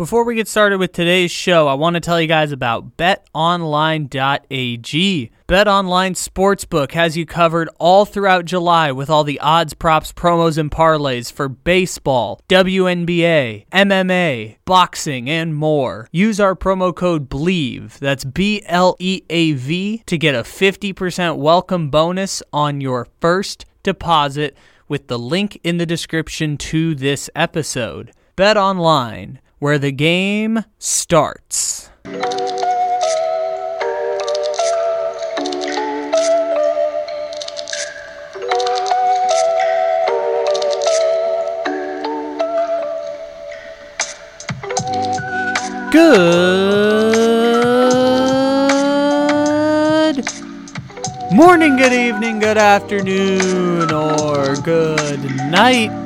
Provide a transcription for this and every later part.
Before we get started with today's show, I want to tell you guys about betonline.ag. BetOnline Sportsbook has you covered all throughout July with all the odds, props, promos, and parlays for baseball, WNBA, MMA, boxing, and more. Use our promo code BLEAV, that's B L E A V, to get a 50% welcome bonus on your first deposit with the link in the description to this episode. BetOnline where the game starts. Good morning, good evening, good afternoon, or good night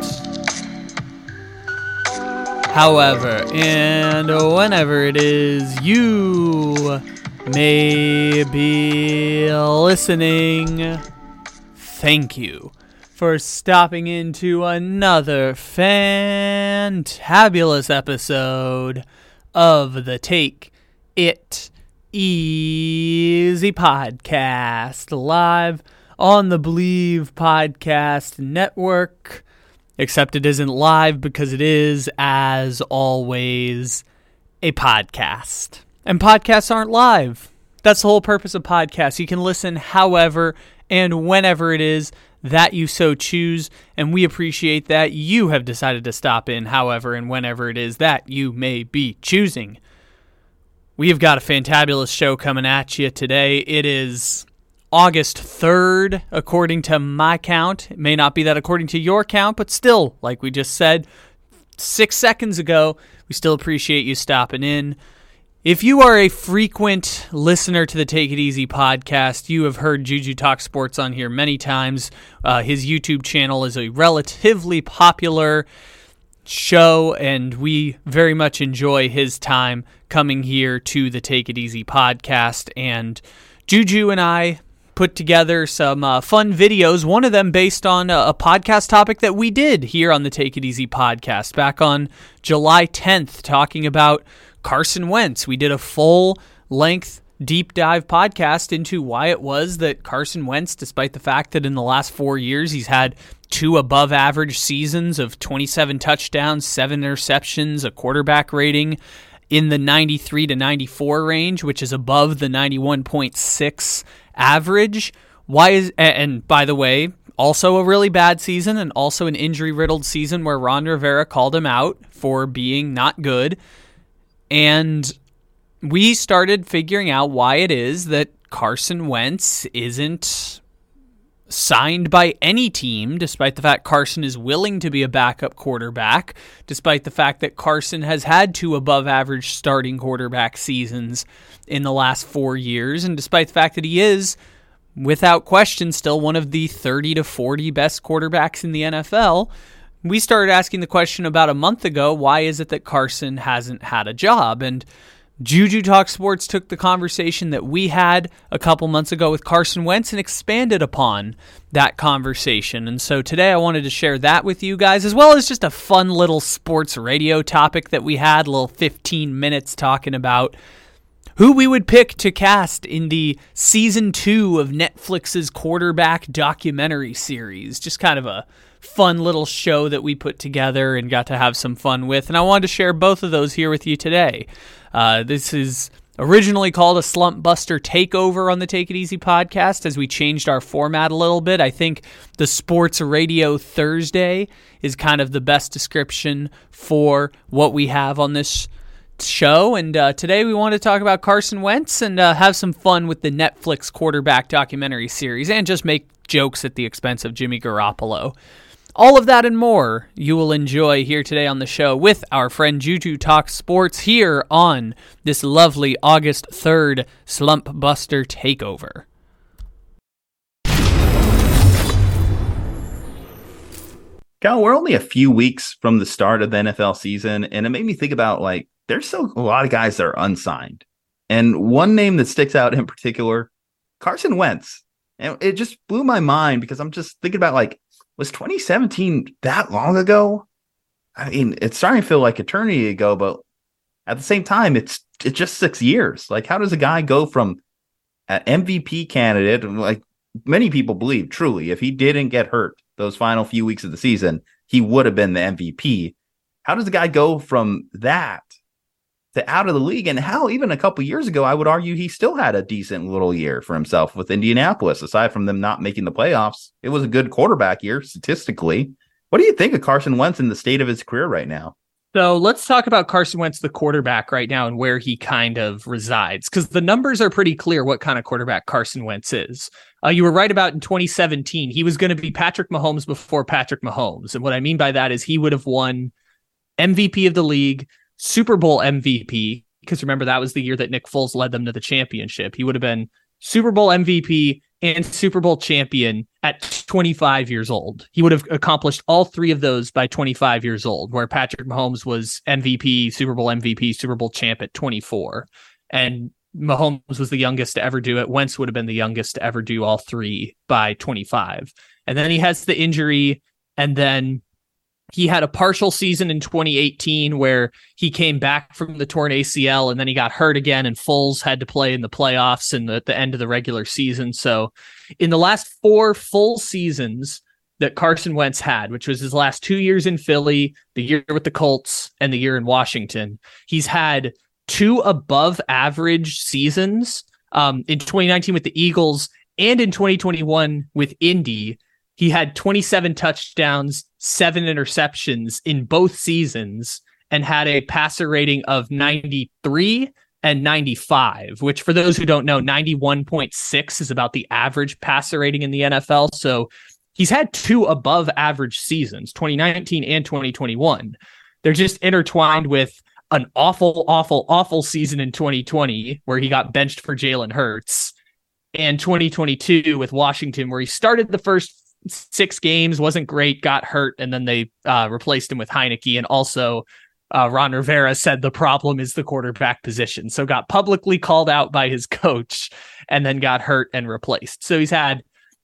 However, and whenever it is you may be listening, thank you for stopping into another fantabulous episode of the Take It Easy podcast live on the Bleav Podcast Network except it isn't live because it is, as always, a podcast. And podcasts aren't live. That's the whole purpose of podcasts. You can listen however and whenever it is that you so choose, and we appreciate that you have decided to stop in however and whenever it is that you may be choosing. We have got a fantabulous show coming at you today. It is August 3rd, according to my count. It may not be that according to your count, but still, like we just said six seconds ago, we still appreciate you stopping in. If you are a frequent listener to the Take It Easy podcast, you have heard Juju talk sports on here many times. Uh, his YouTube channel is a relatively popular show, and we very much enjoy his time coming here to the Take It Easy podcast. And Juju and I put together some uh, fun videos. One of them based on a, a, podcast topic that we did here on the Take It Easy podcast back on July 10th, talking about Carson Wentz. We did a full length deep dive podcast into why it was that Carson Wentz, despite the fact that in the last four years he's had two above average seasons of 27 touchdowns, seven interceptions, a quarterback rating in the 93 to 94 range, which is above the 91.6 average. Why is and by the way, also a really bad season and also an injury riddled season where Ron Rivera called him out for being not good. And we started figuring out why it is that Carson Wentz isn't signed by any team, despite the fact Carson is willing to be a backup quarterback, despite the fact that Carson has had two above average starting quarterback seasons in the last four years, and despite the fact that he is, without question, still one of the 30 to 40 best quarterbacks in the NFL. We started asking the question about a month ago why is it that Carson hasn't had a job? And Juju Talk Sports took the conversation that we had a couple months ago with Carson Wentz and expanded upon that conversation. And so today I wanted to share that with you guys, as well as just a fun little sports radio topic that we had, a little 15 minutes talking about who we would pick to cast in the season two of Netflix's quarterback documentary series. Just kind of a fun little show that we put together and got to have some fun with. And I wanted to share both of those here with you today. Uh, this is originally called a Slumpbuster Takeover on the Take It Easy podcast as we changed our format a little bit. I think the Sports Radio Thursday is kind of the best description for what we have on this show. And uh, today we want to talk about Carson Wentz and uh, have some fun with the Netflix quarterback documentary series and just make jokes at the expense of Jimmy Garoppolo. All of that and more you will enjoy here today on the show with our friend Juju Talk Sports here on this lovely August 3rd Slumpbuster Takeover. Cal, we're only a few weeks from the start of the NFL season, and it made me think about like there's still a lot of guys that are unsigned. And one name that sticks out in particular, Carson Wentz. And it just blew my mind because I'm just thinking about like, was 2017 that long ago? I mean, it's starting to feel like eternity ago, but at the same time, it's it's just six years. Like, how does a guy go from an MVP candidate, like many people believe truly, if he didn't get hurt those final few weeks of the season, he would have been the MVP. How does a guy go from that to out of the league? And how even a couple years ago, I would argue he still had a decent little year for himself with Indianapolis. Aside from them not making the playoffs, it was a good quarterback year statistically. What do you think of Carson Wentz in the state of his career right now? So let's talk about Carson Wentz, the quarterback right now, and where he kind of resides, because the numbers are pretty clear what kind of quarterback Carson Wentz is. Uh, you were right about in 2017, he was going to be Patrick Mahomes before Patrick Mahomes. And what I mean by that is he would have won MVP of the league, Super Bowl MVP, because remember, that was the year that Nick Foles led them to the championship. He would have been Super Bowl MVP and Super Bowl champion at 25 years old. He would have accomplished all three of those by 25 years old, where Patrick Mahomes was MVP, Super Bowl MVP, Super Bowl champ at 24. And Mahomes was the youngest to ever do it. Wentz would have been the youngest to ever do all three by 25. And then he has the injury, and then he had a partial season in 2018 where he came back from the torn ACL and then he got hurt again, and Foles had to play in the playoffs and the, the end of the regular season. So, in the last four full seasons that Carson Wentz had, which was his last two years in Philly, the year with the Colts, and the year in Washington, he's had two above average seasons um, in 2019 with the Eagles and in 2021 with Indy. He had 27 touchdowns, seven interceptions in both seasons, and had a passer rating of 93 and 95, which for those who don't know, 91.6 is about the average passer rating in the NFL. So he's had two above average seasons, 2019 and 2021. They're just intertwined with an awful, awful, awful season in 2020 where he got benched for Jalen Hurts, and 2022 with Washington where he started the first six games, wasn't great, got hurt, and then they uh, replaced him with Heinicke. And also, uh, Ron Rivera said the problem is the quarterback position. So got publicly called out by his coach and then got hurt and replaced. So he's had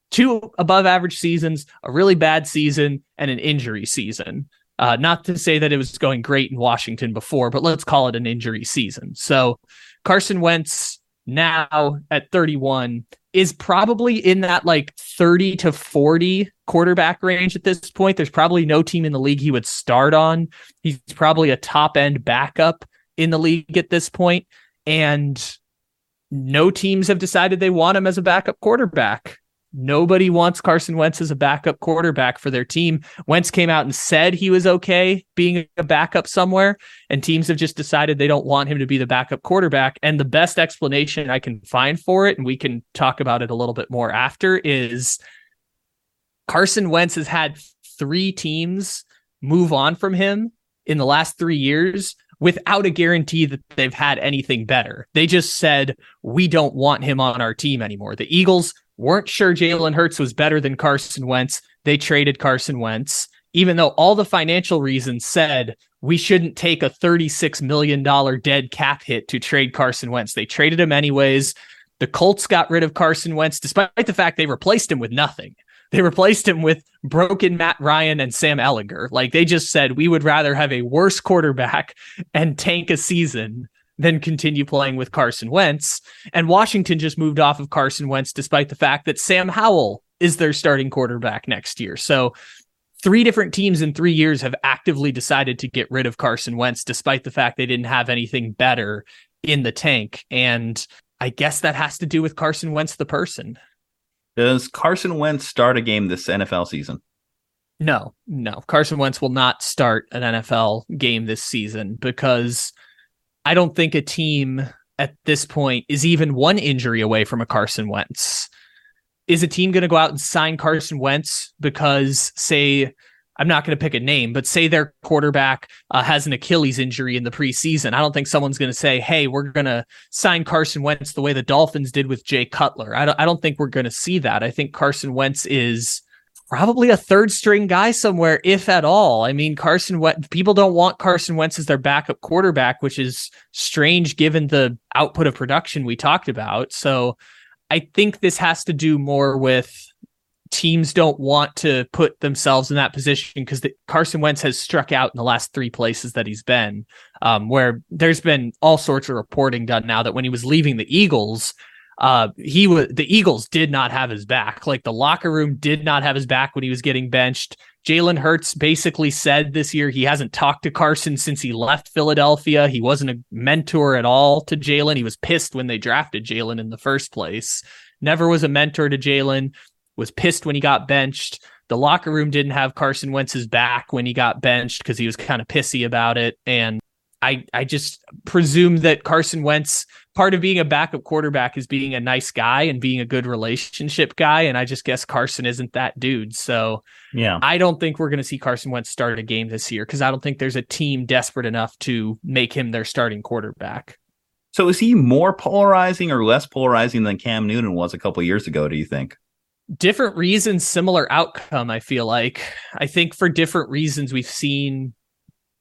two above average seasons, a really bad season, and an injury season. Uh, not to say that it was going great in Washington before, but let's call it an injury season. So Carson Wentz now at 31 is probably in that like 30 to 40 quarterback range at this point. There's probably no team in the league he would start on. He's probably a top end backup in the league at this point, and no teams have decided they want him as a backup quarterback. Nobody wants Carson Wentz as a backup quarterback for their team. Wentz came out and said he was okay being a backup somewhere, and teams have just decided they don't want him to be the backup quarterback. And the best explanation I can find for it, and we can talk about it a little bit more after, is Carson Wentz has had three teams move on from him in the last three years without a guarantee that they've had anything better. They just said, we don't want him on our team anymore. The Eagles weren't sure Jalen Hurts was better than Carson Wentz. They traded Carson Wentz, even though all the financial reasons said we shouldn't take a $36 million dead cap hit to trade Carson Wentz. They traded him anyways. The Colts got rid of Carson Wentz despite the fact they replaced him with nothing. They replaced him with broken Matt Ryan and Sam Ehlinger. Like they just said, we would rather have a worse quarterback and tank a season then continue playing with Carson Wentz. And Washington just moved off of Carson Wentz despite the fact that Sam Howell is their starting quarterback next year. So three different teams in three years have actively decided to get rid of Carson Wentz despite the fact they didn't have anything better in the tank. And I guess that has to do with Carson Wentz, the person. Does Carson Wentz start a game this NFL season? No, no. Carson Wentz will not start an NFL game this season because I don't think a team at this point is even one injury away from a Carson Wentz. is a team going to go out and sign Carson Wentz because, say, I'm not going to pick a name, but say their quarterback uh, has an Achilles injury in the preseason. I don't think someone's going to say, "Hey, we're going to sign Carson Wentz the way the Dolphins did with Jay Cutler." I don't. I don't think we're going to see that. I think Carson Wentz is probably a third string guy somewhere, if at all. I mean, Carson Wentz. People don't want Carson Wentz as their backup quarterback, which is strange given the output of production we talked about. So, I think this has to do more with teams don't want to put themselves in that position because Carson Wentz has struck out in the last three places that he's been, um, where there's been all sorts of reporting done now that when he was leaving the Eagles, uh, he was the Eagles did not have his back. Like the locker room did not have his back when he was getting benched. Jalen Hurts basically said this year he hasn't talked to Carson since he left Philadelphia. He wasn't a mentor at all to Jalen. He was pissed when they drafted Jalen in the first place. Never was a mentor to Jalen was pissed when he got benched. The locker room didn't have Carson Wentz's back when he got benched because he was kind of pissy about it. And I, I just presume that Carson Wentz, part of being a backup quarterback is being a nice guy and being a good relationship guy. And I just guess Carson isn't that dude. So yeah, I don't think we're going to see Carson Wentz start a game this year because I don't think there's a team desperate enough to make him their starting quarterback. So is he more polarizing or less polarizing than Cam Newton was a couple years ago? Do you think? different reasons, similar outcome. I feel like I think for different reasons we've seen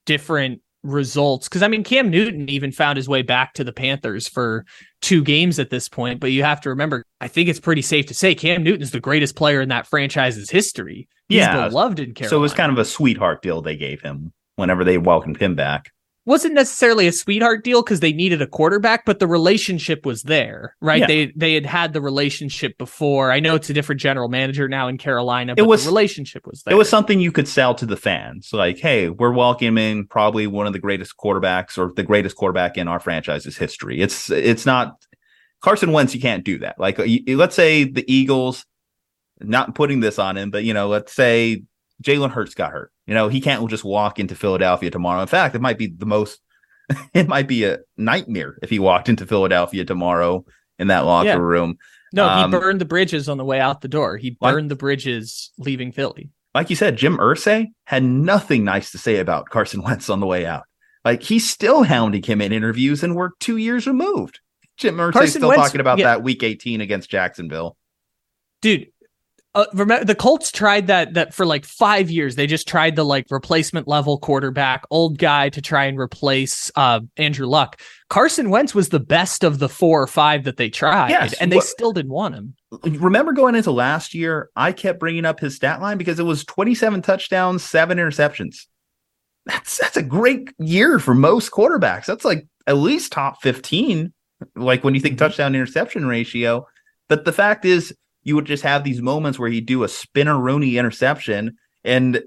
different results. Because I mean, Cam Newton even found his way back to the Panthers for two games at this point. But you have to remember, I think it's pretty safe to say Cam Newton's the greatest player in that franchise's history. He's yeah, beloved in Carolina. So it was kind of a sweetheart deal they gave him whenever they welcomed him back wasn't necessarily a sweetheart deal because they needed a quarterback, but the relationship was there, right? Yeah. They they had had the relationship before. I know it's a different general manager now in Carolina, but it was, the relationship was there. It was something you could sell to the fans, like, "Hey, we're welcoming probably one of the greatest quarterbacks or the greatest quarterback in our franchise's history." It's it's not Carson Wentz. You can't do that. Like, let's say the Eagles, not putting this on him, but you know, let's say Jalen Hurts got hurt. You know, he can't just walk into Philadelphia tomorrow. In fact, it might be the most, it might be a nightmare if he walked into Philadelphia tomorrow in that locker yeah. room. No, um, he burned the bridges on the way out the door. He burned like, the bridges leaving Philly. Like you said, Jim Irsay had nothing nice to say about Carson Wentz on the way out. Like he's still hounding him in interviews, and we're two years removed. Jim Irsay still Wentz, talking about yeah. that Week 18 against Jacksonville. Dude, uh, remember the Colts tried that that for like five years. They just tried the like replacement level quarterback, old guy to try and replace uh, Andrew Luck. Carson Wentz was the best of the four or five that they tried, yes, and they still didn't want him. Remember going into last year, I kept bringing up his stat line because it was 27 touchdowns, seven interceptions. That's that's a great year for most quarterbacks. That's like at least top 15. Like when you think mm-hmm. touchdown interception ratio. But the fact is, you would just have these moments where he'd do a spinner Rooney interception and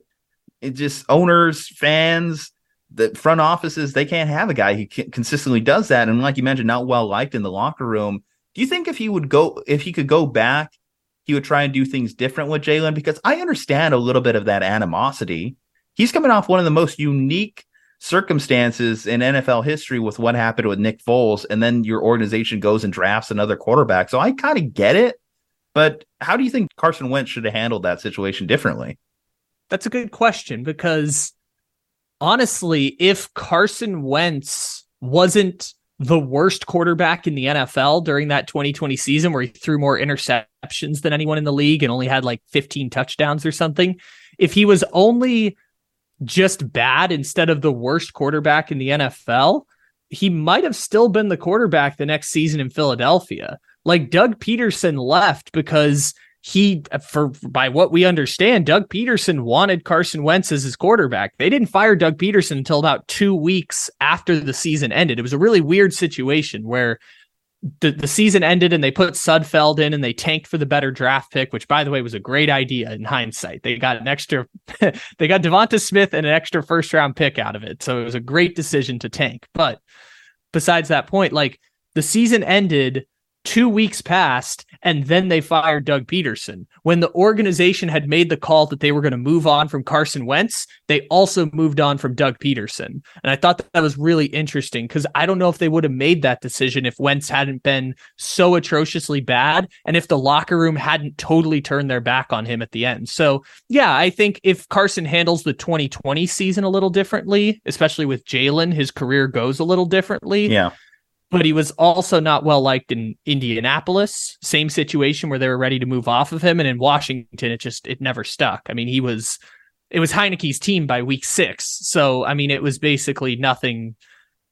it just owners, fans, the front offices, they can't have a guy who consistently does that. And like you mentioned, not well liked in the locker room. Do you think if he would go, if he could go back, he would try and do things different with Jalen? Because I understand a little bit of that animosity. He's coming off one of the most unique circumstances in NFL history with what happened with Nick Foles, and then your organization goes and drafts another quarterback. So I kind of get it. But how do you think Carson Wentz should have handled that situation differently? That's a good question because honestly, if Carson Wentz wasn't the worst quarterback in the NFL during that 2020 season where he threw more interceptions than anyone in the league and only had like 15 touchdowns or something, if he was only just bad instead of the worst quarterback in the NFL, he might have still been the quarterback the next season in Philadelphia. Like Doug Pederson left because he, for by what we understand, Doug Pederson wanted Carson Wentz as his quarterback. They didn't fire Doug Pederson until about two weeks after the season ended. It was a really weird situation where the, the season ended and they put Sudfeld in and they tanked for the better draft pick, which by the way was a great idea in hindsight. They got an extra, they got DeVonta Smith and an extra first round pick out of it. So it was a great decision to tank. But besides that point, like the season ended two weeks passed and then they fired Doug Pederson. When the organization had made the call that they were going to move on from Carson Wentz, they also moved on from Doug Pederson. And I thought that, that was really interesting because I don't know if they would have made that decision if Wentz hadn't been so atrociously bad and if the locker room hadn't totally turned their back on him at the end. So, yeah, I think if Carson handles the 2020 season a little differently, especially with Jalen, his career goes a little differently. Yeah but he was also not well liked in Indianapolis. Same situation where they were ready to move off of him, and in Washington, it just it never stuck. I mean, he was it was Heinicke's team by week six, so I mean, it was basically nothing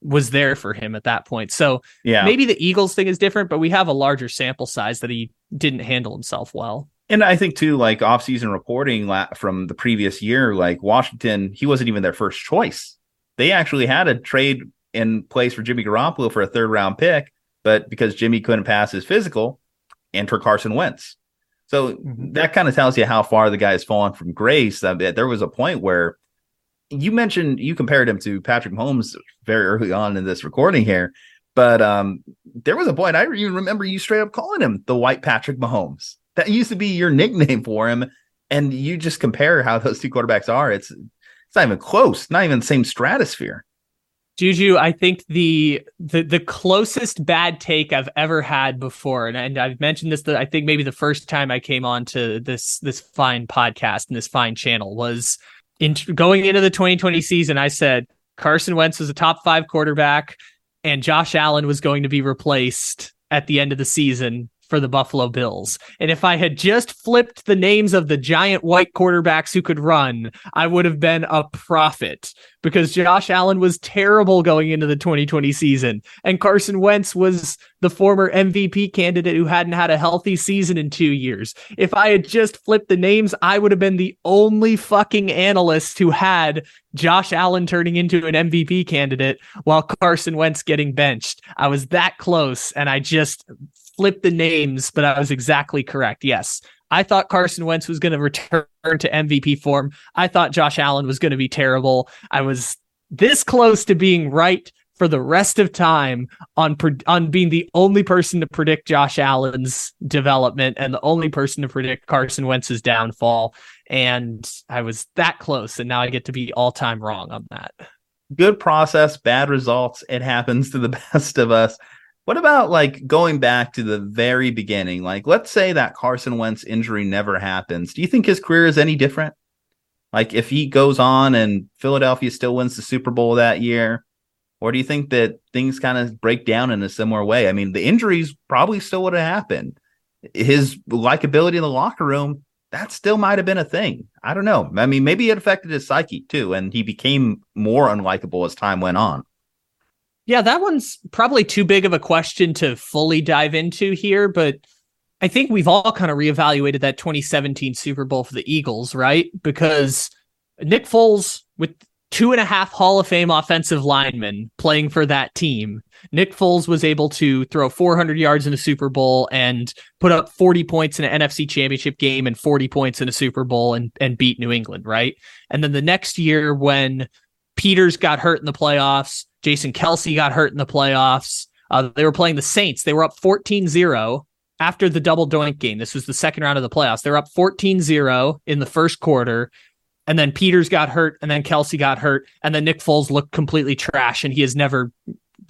was there for him at that point. So yeah, maybe the Eagles thing is different, but we have a larger sample size that he didn't handle himself well. And I think too, like off-season reporting from the previous year, like Washington, he wasn't even their first choice. They actually had a trade in place for Jimmy Garoppolo for a third round pick, but because Jimmy couldn't pass his physical, enter Carson Wentz. So mm-hmm. that kind of tells you how far the guy has fallen from grace. That there was a point where you mentioned you compared him to Patrick Mahomes very early on in this recording here, but um, there was a point I even remember you straight up calling him the White Patrick Mahomes. That used to be your nickname for him, and you just compare how those two quarterbacks are. It's it's not even close, not even the same stratosphere. Juju, I think the the the closest bad take I've ever had before, and, and I've mentioned this. That I think maybe the first time I came on to this this fine podcast and this fine channel was in going into the 2020 season. I said Carson Wentz was a top five quarterback, and Josh Allen was going to be replaced at the end of the season for the Buffalo Bills. And if I had just flipped the names of the giant white quarterbacks who could run, I would have been a prophet because Josh Allen was terrible going into the 2020 season. And Carson Wentz was the former MVP candidate who hadn't had a healthy season in two years. If I had just flipped the names, I would have been the only fucking analyst who had Josh Allen turning into an MVP candidate while Carson Wentz getting benched. I was that close and I just flipped the names, but I was exactly correct. Yes. I thought Carson Wentz was going to return to MVP form. I thought Josh Allen was going to be terrible. I was this close to being right for the rest of time on on being the only person to predict Josh Allen's development and the only person to predict Carson Wentz's downfall. And I was that close, and now I get to be all time wrong on that. Good process, bad results. It happens to the best of us. What about like going back to the very beginning? Like, let's say that Carson Wentz injury never happens. Do you think his career is any different? Like, if he goes on and Philadelphia still wins the Super Bowl that year, or do you think that things kind of break down in a similar way? I mean, the injuries probably still would have happened. His likability in the locker room, that still might have been a thing. I don't know. I mean, maybe it affected his psyche too, and he became more unlikable as time went on. Yeah, that one's probably too big of a question to fully dive into here, but I think we've all kind of reevaluated that 2017 Super Bowl for the Eagles, right? Because Nick Foles, with two and a half Hall of Fame offensive linemen playing for that team, Nick Foles was able to throw 400 yards in a Super Bowl and put up 40 points in an NFC championship game and 40 points in a Super Bowl and, and beat New England, right? And then the next year, when Peters got hurt in the playoffs, Jason Kelce got hurt in the playoffs. Uh, they were playing the Saints. They were up 14 0 after the double doink game. This was the second round of the playoffs. They were up 14 0 in the first quarter. And then Peters got hurt, and then Kelce got hurt, and then Nick Foles looked completely trash, and he has never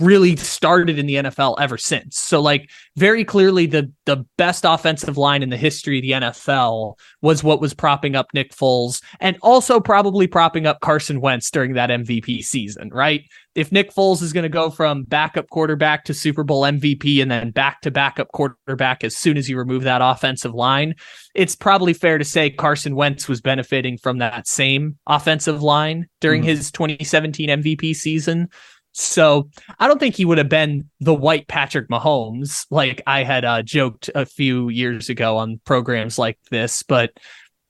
really started in the NFL ever since. So like very clearly the the best offensive line in the history of the NFL was what was propping up Nick Foles and also probably propping up Carson Wentz during that MVP season, right? If Nick Foles is going to go from backup quarterback to Super Bowl MVP and then back to backup quarterback as soon as you remove that offensive line, it's probably fair to say Carson Wentz was benefiting from that same offensive line during mm-hmm. his 2017 MVP season. So I don't think he would have been the white Patrick Mahomes, like I had uh, joked a few years ago on programs like this. But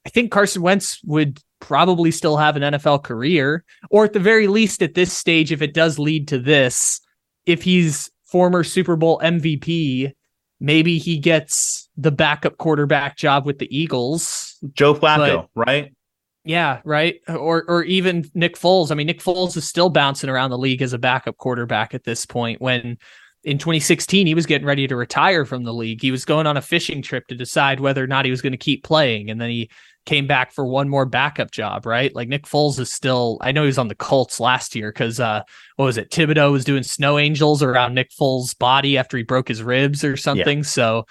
I think Carson Wentz would probably still have an NFL career, or at the very least, at this stage, if it does lead to this, if he's former Super Bowl MVP, maybe he gets the backup quarterback job with the Eagles. Joe Flacco, but, right? Yeah, right. Or or even Nick Foles. I mean, Nick Foles is still bouncing around the league as a backup quarterback at this point when in 2016 he was getting ready to retire from the league. He was going on a fishing trip to decide whether or not he was going to keep playing and then he came back for one more backup job, right? Like Nick Foles is still I know he was on the Colts last year cuz uh what was it? Thibodeaux was doing snow angels around Nick Foles' body after he broke his ribs or something. Yeah. So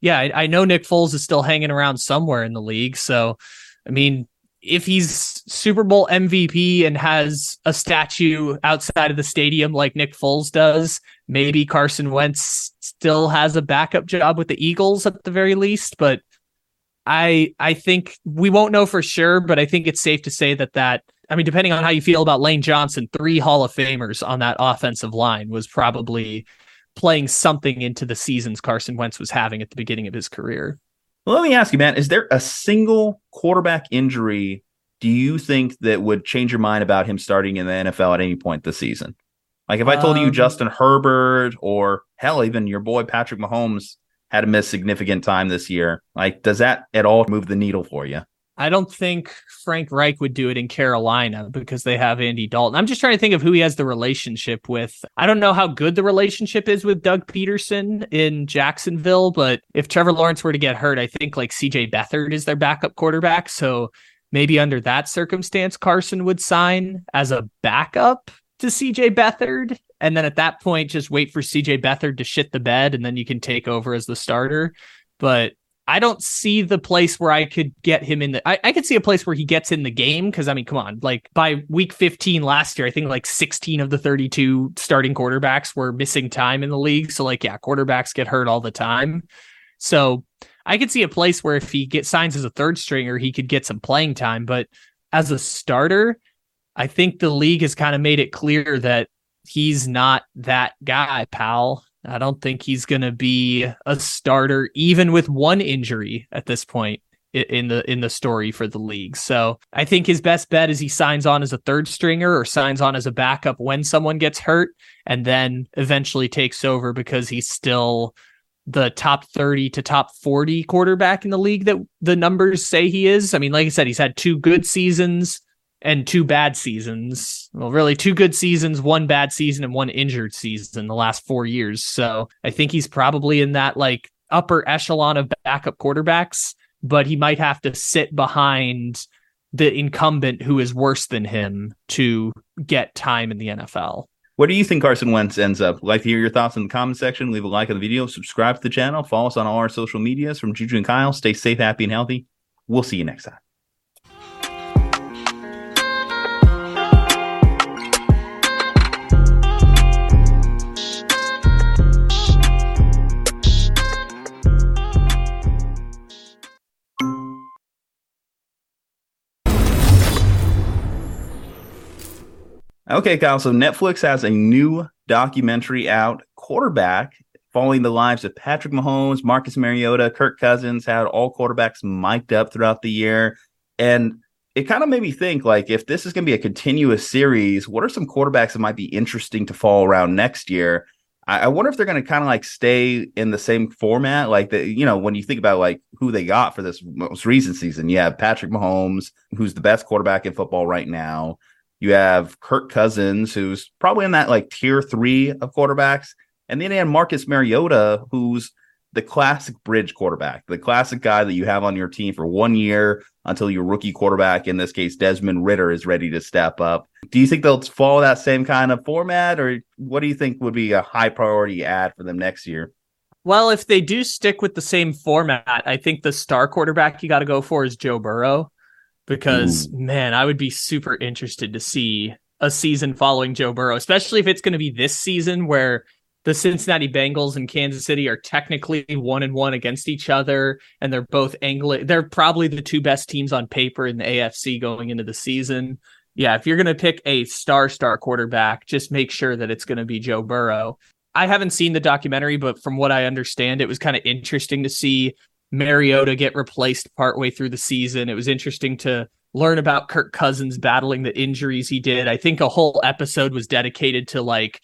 yeah, I, I know Nick Foles is still hanging around somewhere in the league. So I mean, if he's Super Bowl MVP and has a statue outside of the stadium like Nick Foles does, maybe Carson Wentz still has a backup job with the Eagles at the very least. But I I think we won't know for sure, but I think it's safe to say that that I mean, depending on how you feel about Lane Johnson, three Hall of Famers on that offensive line was probably playing something into the seasons Carson Wentz was having at the beginning of his career. Well, let me ask you, man, is there a single quarterback injury do you think that would change your mind about him starting in the NFL at any point this season? Like if I told um, you Justin Herbert or hell, even your boy Patrick Mahomes had to miss significant time this year, like does that at all move the needle for you? I don't think Frank Reich would do it in Carolina because they have Andy Dalton. I'm just trying to think of who he has the relationship with. I don't know how good the relationship is with Doug Pederson in Jacksonville, but if Trevor Lawrence were to get hurt, I think like CJ Beathard is their backup quarterback. So maybe under that circumstance, Carson would sign as a backup to CJ Beathard. And then at that point, just wait for CJ Beathard to shit the bed and then you can take over as the starter. But I don't see the place where I could get him in the. I, I could see a place where he gets in the game because I mean, come on, like by week 15 last year, I think like 16 of the 32 starting quarterbacks were missing time in the league. So like, yeah, quarterbacks get hurt all the time. So I could see a place where if he gets signs as a third stringer, he could get some playing time. But as a starter, I think the league has kind of made it clear that he's not that guy, pal. I don't think he's going to be a starter even with one injury at this point in the in the story for the league. So I think his best bet is he signs on as a third stringer or signs on as a backup when someone gets hurt and then eventually takes over because he's still the top 30 to top 40 quarterback in the league that the numbers say he is. I mean, like I said, he's had two good seasons and two bad seasons. Well, really, two good seasons, one bad season, and one injured season in the last four years. So I think he's probably in that like upper echelon of backup quarterbacks, but he might have to sit behind the incumbent who is worse than him to get time in the NFL. What do you think Carson Wentz ends up? Like to hear your thoughts in the comment section. Leave a like on the video. Subscribe to the channel. Follow us on all our social medias from Juju and Kyle. Stay safe, happy, and healthy. We'll see you next time. Okay, Kyle. So Netflix has a new documentary out, quarterback, following the lives of Patrick Mahomes, Marcus Mariota, Kirk Cousins, had all quarterbacks mic'd up throughout the year. And it kind of made me think like if this is going to be a continuous series, what are some quarterbacks that might be interesting to fall around next year? I, wonder if they're going to kind of like stay in the same format. Like the, you know, when you think about like who they got for this most recent season, you have Patrick Mahomes, who's the best quarterback in football right now. You have Kirk Cousins, who's probably in that like tier three of quarterbacks. And then you have Marcus Mariota, who's the classic bridge quarterback, the classic guy that you have on your team for one year until your rookie quarterback, in this case, Desmond Ridder, is ready to step up. Do you think they'll follow that same kind of format, or what do you think would be a high priority ad for them next year? Well, if they do stick with the same format, I think the star quarterback you got to go for is Joe Burrow because man, I would be super interested to see a season following Joe Burrow, especially if it's going to be this season where the Cincinnati Bengals and Kansas City are technically one and one against each other, and they're both angling. They're probably the two best teams on paper in the AFC going into the season. Yeah, if you're going to pick a star star quarterback, just make sure that it's going to be Joe Burrow. I haven't seen the documentary, but from what I understand, it was kind of interesting to see Mariota get replaced partway through the season. It was interesting to learn about Kirk Cousins battling the injuries he did. I think a whole episode was dedicated to like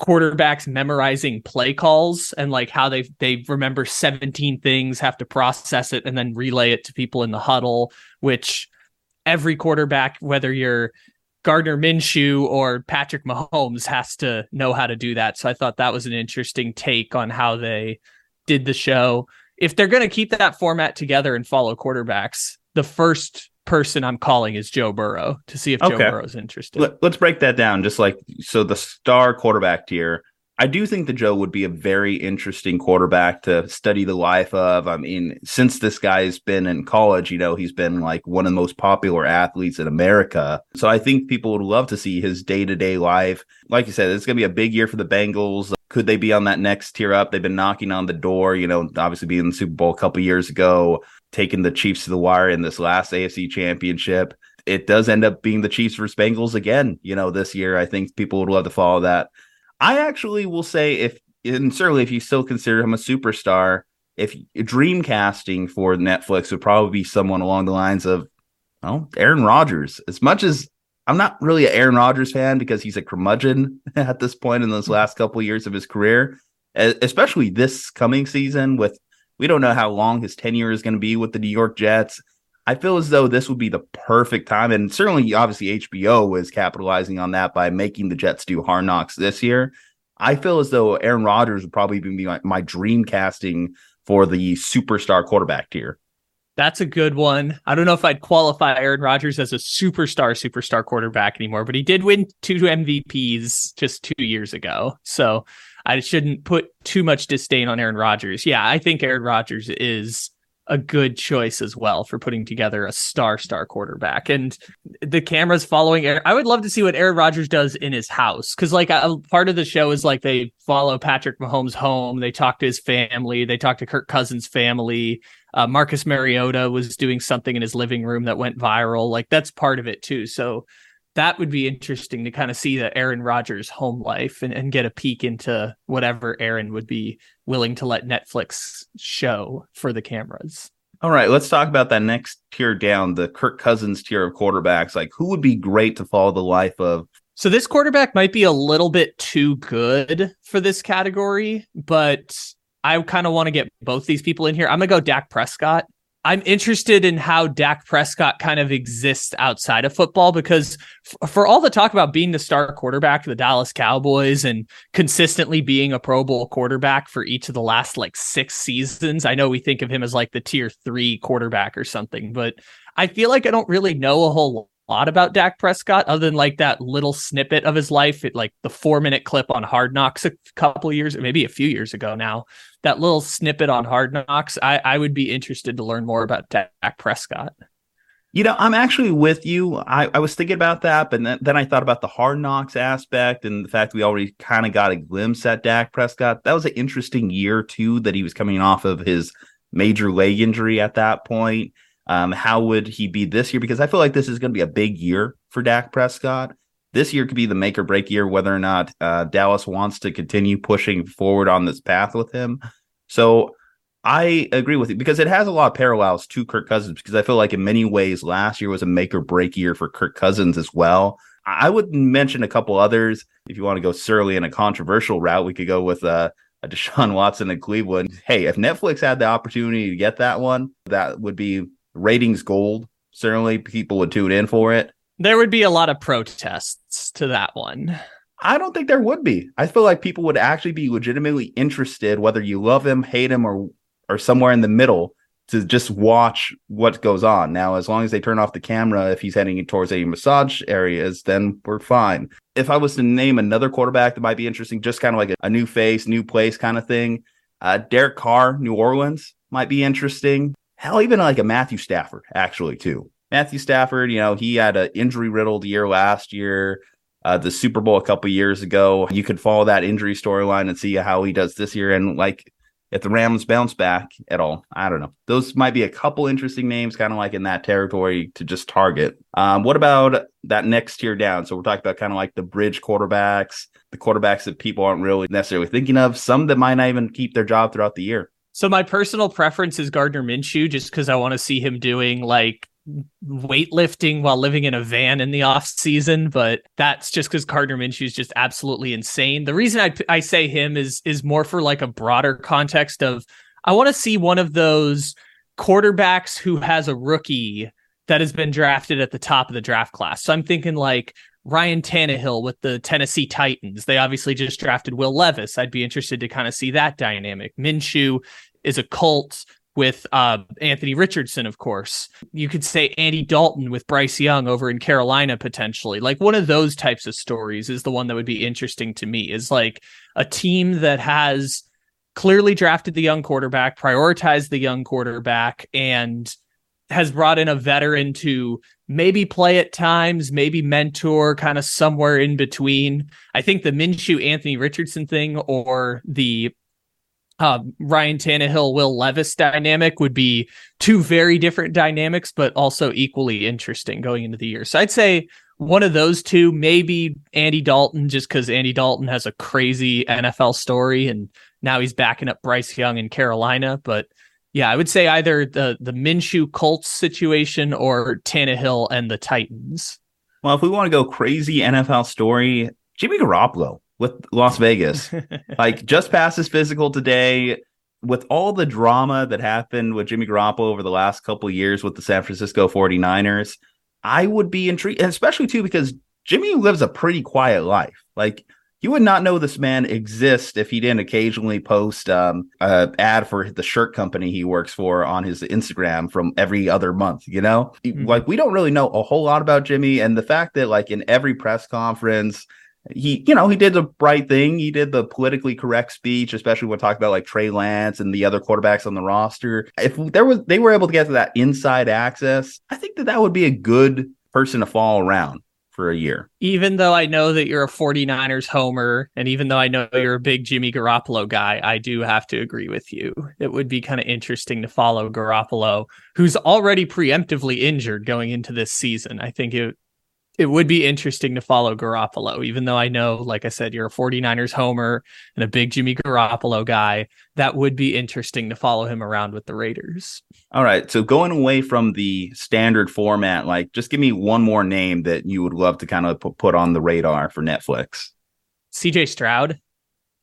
quarterbacks memorizing play calls and like how they they remember 17 things, have to process it and then relay it to people in the huddle, which every quarterback whether you're Gardner Minshew or Patrick Mahomes has to know how to do that. So I thought that was an interesting take on how they did the show. If they're going to keep that format together and follow quarterbacks, the first person I'm calling is Joe Burrow to see if okay. Joe Burrow's interested. Let, us break that down. Just like so, the star quarterback tier. I do think that Joe would be a very interesting quarterback to study the life of. I mean, since this guy's been in college, you know, he's been like one of the most popular athletes in America. So I think people would love to see his day to day life. Like you said, it's going to be a big year for the Bengals. Could they be on that next tier up? They've been knocking on the door, you know, obviously being in the Super Bowl a couple years ago, taking the Chiefs to the wire in this last AFC championship. It does end up being the Chiefs versus Bengals again, you know, this year. I think people would love to follow that. I actually will say if and certainly if you still consider him a superstar, if dream casting for Netflix would probably be someone along the lines of well, Aaron Rodgers. As much as I'm not really an Aaron Rodgers fan because he's a curmudgeon at this point in those mm-hmm. last couple of years of his career, especially this coming season with we don't know how long his tenure is going to be with the New York Jets. I feel as though this would be the perfect time, and certainly, obviously, HBO is capitalizing on that by making the Jets do Hard Knocks this year. I feel as though Aaron Rodgers would probably be my, my dream casting for the superstar quarterback tier. That's a good one. I don't know if I'd qualify Aaron Rodgers as a superstar, superstar quarterback anymore, but he did win two MVPs just two years ago. So I shouldn't put too much disdain on Aaron Rodgers. Yeah, I think Aaron Rodgers is a good choice as well for putting together a star star quarterback. And the cameras following I would love to see what Aaron Rodgers does in his house. Cuz like a, part of the show is like they follow Patrick Mahomes home they talk to his family they talk to Kirk Cousins family. Uh, Marcus Mariota was doing something in his living room that went viral. Like that's part of it too. So that would be interesting to kind of see the Aaron Rodgers home life and, and get a peek into whatever Aaron would be willing to let Netflix show for the cameras. All right, let's talk about that next tier down, the Kirk Cousins tier of quarterbacks. Like, who would be great to follow the life of? So, this quarterback might be a little bit too good for this category, but I kind of want to get both these people in here. I'm going to go Dak Prescott. I'm interested in how Dak Prescott kind of exists outside of football because f- for all the talk about being the star quarterback for the Dallas Cowboys and consistently being a Pro Bowl quarterback for each of the last like six seasons, I know we think of him as like the tier three quarterback or something, but I feel like I don't really know a whole lot about Dak Prescott other than like that little snippet of his life, it, like the four minute clip on Hard Knocks a couple years, maybe a few years ago now. That little snippet on Hard Knocks, I, I would be interested to learn more about Dak Prescott. You know, I'm actually with you. I, I was thinking about that, but then, then I thought about the hard knocks aspect and the fact we already kind of got a glimpse at Dak Prescott. That was an interesting year, too, that he was coming off of his major leg injury at that point. Um, how would he be this year? Because I feel like this is going to be a big year for Dak Prescott. This year could be the make or break year, whether or not uh, Dallas wants to continue pushing forward on this path with him. So I agree with you because it has a lot of parallels to Kirk Cousins because I feel like in many ways last year was a make or break year for Kirk Cousins as well. I would mention a couple others. If you want to go surly in a controversial route, we could go with uh, a Deshaun Watson in Cleveland. Hey, if Netflix had the opportunity to get that one, that would be ratings gold. Certainly, people would tune in for it. There would be a lot of protests to that one. I don't think there would be. I feel like people would actually be legitimately interested, whether you love him, hate him, or or somewhere in the middle, to just watch what goes on. Now, as long as they turn off the camera, if he's heading towards any massage areas, then we're fine. If I was to name another quarterback that might be interesting, just kind of like a, a new face, new place kind of thing, uh, Derek Carr, New Orleans might be interesting hell, even like a Matthew Stafford, actually, too. Matthew Stafford, you know, he had an injury riddled year last year, uh, the Super Bowl a couple years ago. You could follow that injury storyline and see how he does this year. And like, if the Rams bounce back at all, I don't know. Those might be a couple interesting names, kind of like in that territory to just target. Um, what about that next tier down? So we're talking about kind of like the bridge quarterbacks, the quarterbacks that people aren't really necessarily thinking of, some that might not even keep their job throughout the year. So my personal preference is Gardner Minshew, just because I want to see him doing like weightlifting while living in a van in the off season. But that's just because Gardner Minshew is just absolutely insane. The reason I I say him is is more for like a broader context of I want to see one of those quarterbacks who has a rookie that has been drafted at the top of the draft class. So I'm thinking like Ryan Tannehill with the Tennessee Titans. They obviously just drafted Will Levis. I'd be interested to kind of see that dynamic. Minshew is a cult with uh, Anthony Richardson, of course. You could say Andy Dalton with Bryce Young over in Carolina potentially. Like one of those types of stories is the one that would be interesting to me. Is like a team that has clearly drafted the young quarterback, prioritized the young quarterback, and has brought in a veteran to maybe play at times, maybe mentor, kind of somewhere in between. I think the Minshew Anthony Richardson thing or the uh, Ryan Tannehill, Will Levis dynamic would be two very different dynamics, but also equally interesting going into the year. So I'd say one of those two, maybe Andy Dalton, just because Andy Dalton has a crazy NFL story and now he's backing up Bryce Young in Carolina. But yeah, I would say either the the Minshew Colts situation or Tannehill and the Titans. Well, if we want to go crazy NFL story, Jimmy Garoppolo with Las Vegas. like just past his physical today, with all the drama that happened with Jimmy Garoppolo over the last couple years with the San Francisco 49ers, I would be intrigued, especially too because Jimmy lives a pretty quiet life. Like you would not know this man exists if he didn't occasionally post um a ad for the shirt company he works for on his Instagram from every other month, you know? Mm-hmm. Like we don't really know a whole lot about Jimmy and the fact that like in every press conference he, you know, he did the right thing. He did the politically correct speech, especially when talking about like Trey Lance and the other quarterbacks on the roster. If there was, they were able to get to that inside access, I think that that would be a good person to fall around for a year. Even though I know that you're a 49ers homer, and even though I know you're a big Jimmy Garoppolo guy, I do have to agree with you. It would be kind of interesting to follow Garoppolo, who's already preemptively injured going into this season. I think it it would be interesting to follow Garoppolo, even though I know, like I said, you're a 49ers homer and a big Jimmy Garoppolo guy. That would be interesting to follow him around with the Raiders. All right. So going away from the standard format, like just give me one more name that you would love to kind of put on the radar for Netflix. CJ Stroud.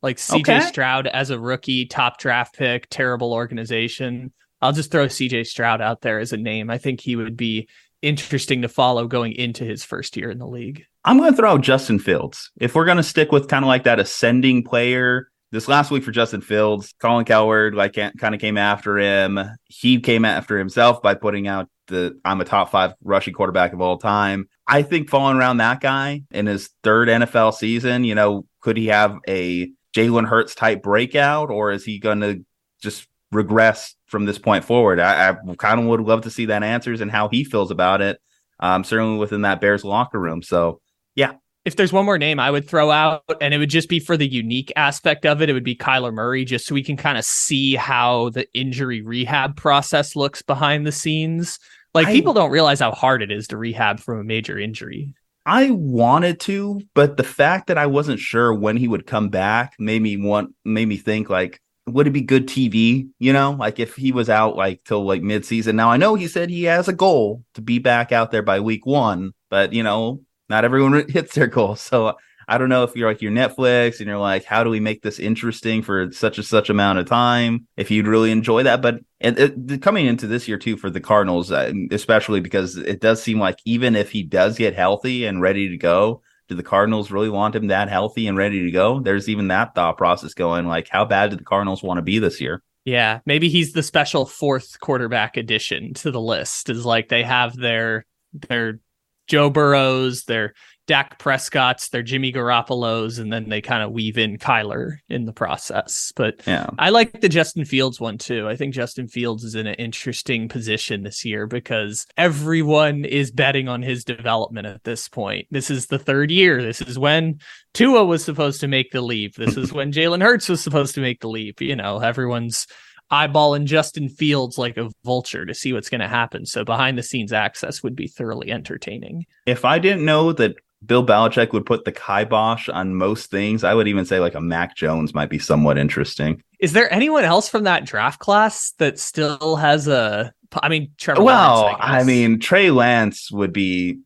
Like CJ okay. Stroud as a rookie, top draft pick, terrible organization. I'll just throw CJ Stroud out there as a name. I think he would be interesting to follow going into his first year in the league. I'm going to throw out Justin Fields. If we're going to stick with kind of like that ascending player, this last week for Justin Fields, Colin Cowherd like kind of came after him. He came after himself by putting out the I'm a top five rushing quarterback of all time. I think falling around that guy in his third NFL season, you know, could he have a Jalen Hurts type breakout, or is he going to just regress from this point forward? I, I kind of would love to see that answers and how he feels about it. Um, certainly within that Bears locker room. So yeah. If there's one more name I would throw out, and it would just be for the unique aspect of it, it would be Kyler Murray, just so we can kind of see how the injury rehab process looks behind the scenes. Like I, people don't realize how hard it is to rehab from a major injury. I wanted to, but the fact that I wasn't sure when he would come back made me want made me think like would it be good TV? You know, like if he was out like till like midseason. Now I know he said he has a goal to be back out there by week one, but you know, not everyone hits their goal. So I don't know if you're like your Netflix and you're like, how do we make this interesting for such a such amount of time? If you'd really enjoy that, but it, it, coming into this year too for the Cardinals, uh, especially because it does seem like even if he does get healthy and ready to go, do the Cardinals really want him that healthy and ready to go? There's even that thought process going. Like, how bad do the Cardinals want to be this year? Yeah, maybe he's the special fourth quarterback addition to the list. Is like they have their their Joe Burrows, their Dak Prescott's, their Jimmy Garoppolo's, and then they kind of weave in Kyler in the process. But yeah, I like the Justin Fields one too. I think Justin Fields is in an interesting position this year because everyone is betting on his development at this point. This is the third year. This is when Tua was supposed to make the leap. This is when Jalen Hurts was supposed to make the leap. You know, everyone's eyeballing Justin Fields like a vulture to see what's going to happen. So behind the scenes access would be thoroughly entertaining. If I didn't know that Bill Belichick would put the kibosh on most things. I would even say like a Mac Jones might be somewhat interesting. Is there anyone else from that draft class that still has a? I mean, Trevor. Well, Lawrence, I, I, mean, Trey Lance would be.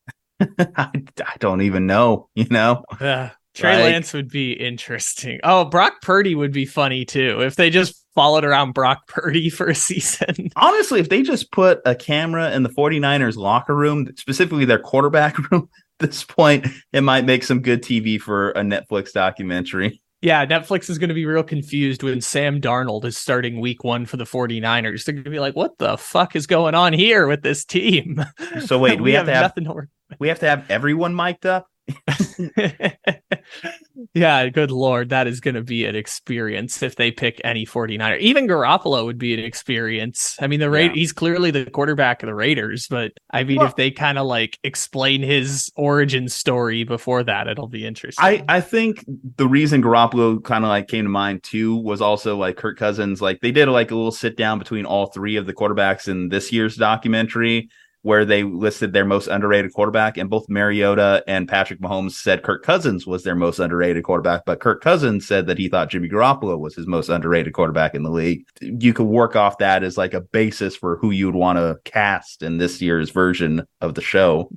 I, I, don't even know. You know. Yeah. Trey like, Lance would be interesting. Oh, Brock Purdy would be funny too if they just followed around Brock Purdy for a season. Honestly, if they just put a camera in the 49ers locker room, specifically their quarterback room, at this point, it might make some good TV for a Netflix documentary. Yeah, Netflix is going to be real confused when Sam Darnold is starting week one for the 49ers. They're going to be like, what the fuck is going on here with this team? So wait, we, we have, have, to have nothing to we have to have everyone mic'd up. yeah, good lord, that is going to be an experience if they pick any 49er. Even Garoppolo would be an experience. I mean, the Ra- yeah. he's clearly the quarterback of the Raiders, but I mean, well, if they kind of like explain his origin story before that, it'll be interesting. I I think the reason Garoppolo kind of like came to mind too was also like Kirk Cousins. Like they did like a little sit down between all three of the quarterbacks in this year's documentary where they listed their most underrated quarterback, and both Mariota and Patrick Mahomes said Kirk Cousins was their most underrated quarterback, but Kirk Cousins said that he thought Jimmy Garoppolo was his most underrated quarterback in the league. You could work off that as like a basis for who you'd want to cast in this year's version of the show.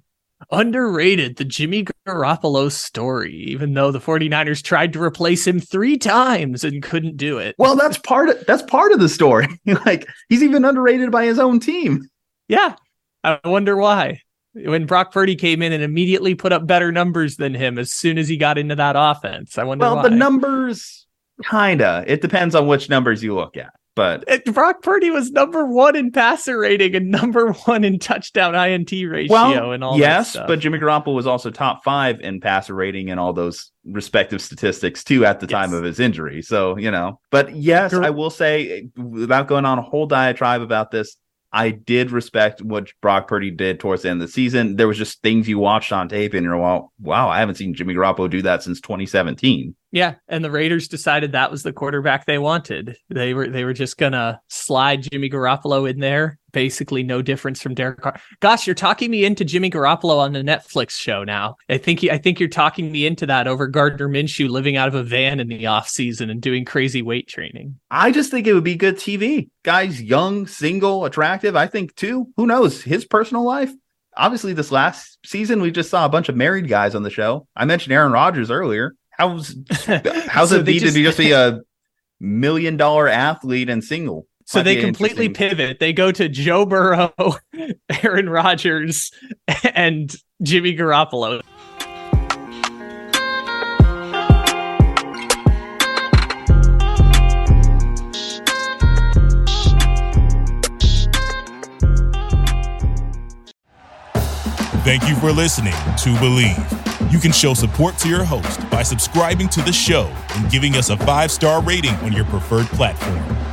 Underrated the Jimmy Garoppolo story, even though the 49ers tried to replace him three times and couldn't do it. Well, that's part of that's part of the story. like he's even underrated by his own team. Yeah, I wonder why. When Brock Purdy came in and immediately put up better numbers than him as soon as he got into that offense. I wonder well, why. the numbers kinda. It depends on which numbers you look at. But it, Brock Purdy was number one in passer rating and number one in touchdown INT ratio well, and all that. yes, but Jimmy Garoppolo was also top five in passer rating and all those respective statistics too at the yes. time of his injury. So, you know, but yes, Gar- I will say without going on a whole diatribe about this, I did respect what Brock Purdy did towards the end of the season. There was just things you watched on tape and you're well, wow, I haven't seen Jimmy Garoppolo do that since 2017. Yeah, and the Raiders decided that was the quarterback they wanted. They were they were just gonna slide Jimmy Garoppolo in there. Basically, no difference from Derek Carr. Gosh, you're talking me into Jimmy Garoppolo on the Netflix show now. I think I think you're talking me into that over Gardner Minshew living out of a van in the off season and doing crazy weight training. I just think it would be good TV. Guys, young, single, attractive. I think too. Who knows his personal life? Obviously, this last season we just saw a bunch of married guys on the show. I mentioned Aaron Rodgers earlier. How's how's so it be just... to just be a million dollar athlete and single? So Might they completely pivot. They go to Joe Burrow, Aaron Rodgers, and Jimmy Garoppolo. Thank you for listening to Bleav. You can show support to your host by subscribing to the show and giving us a five star rating on your preferred platform.